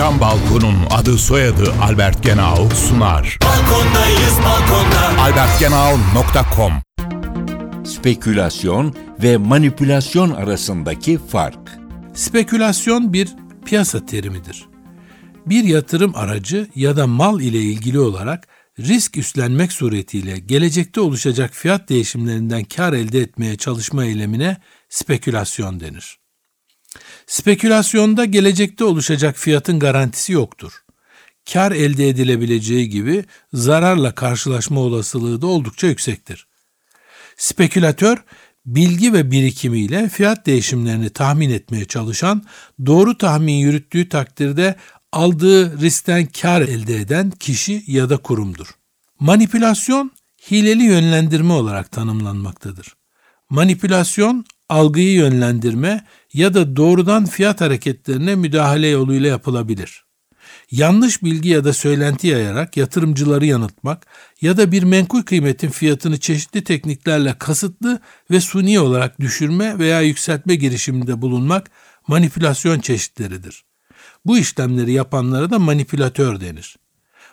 Cam Balkon'un adı soyadı Albert Genau sunar. Balkondayız balkonda. albertgenau.com spekülasyon ve manipülasyon arasındaki fark. Spekülasyon bir piyasa terimidir. Bir yatırım aracı ya da mal ile ilgili olarak risk üstlenmek suretiyle gelecekte oluşacak fiyat değişimlerinden kar elde etmeye çalışma eylemine spekülasyon denir. Spekülasyonda gelecekte oluşacak fiyatın garantisi yoktur. Kar elde edilebileceği gibi zararla karşılaşma olasılığı da oldukça yüksektir. Spekülatör bilgi ve birikimiyle fiyat değişimlerini tahmin etmeye çalışan, doğru tahmin yürüttüğü takdirde aldığı riskten kar elde eden kişi ya da kurumdur. Manipülasyon hileli yönlendirme olarak tanımlanmaktadır. Manipülasyon algıyı yönlendirme ya da doğrudan fiyat hareketlerine müdahale yoluyla yapılabilir. Yanlış bilgi ya da söylenti yayarak yatırımcıları yanıltmak ya da bir menkul kıymetin fiyatını çeşitli tekniklerle kasıtlı ve suni olarak düşürme veya yükseltme girişiminde bulunmak manipülasyon çeşitleridir. Bu işlemleri yapanlara da manipülatör denir.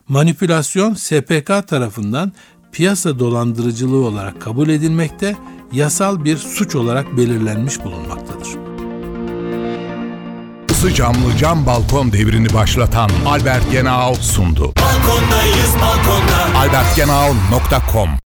Manipülasyon SPK tarafından piyasa dolandırıcılığı olarak kabul edilmekte, yasal bir suç olarak belirlenmiş bulunmaktadır. Isı camlı cam balkon devrini başlatan Albert Genau sundu. Balkondayız balkonda. albertgenau.com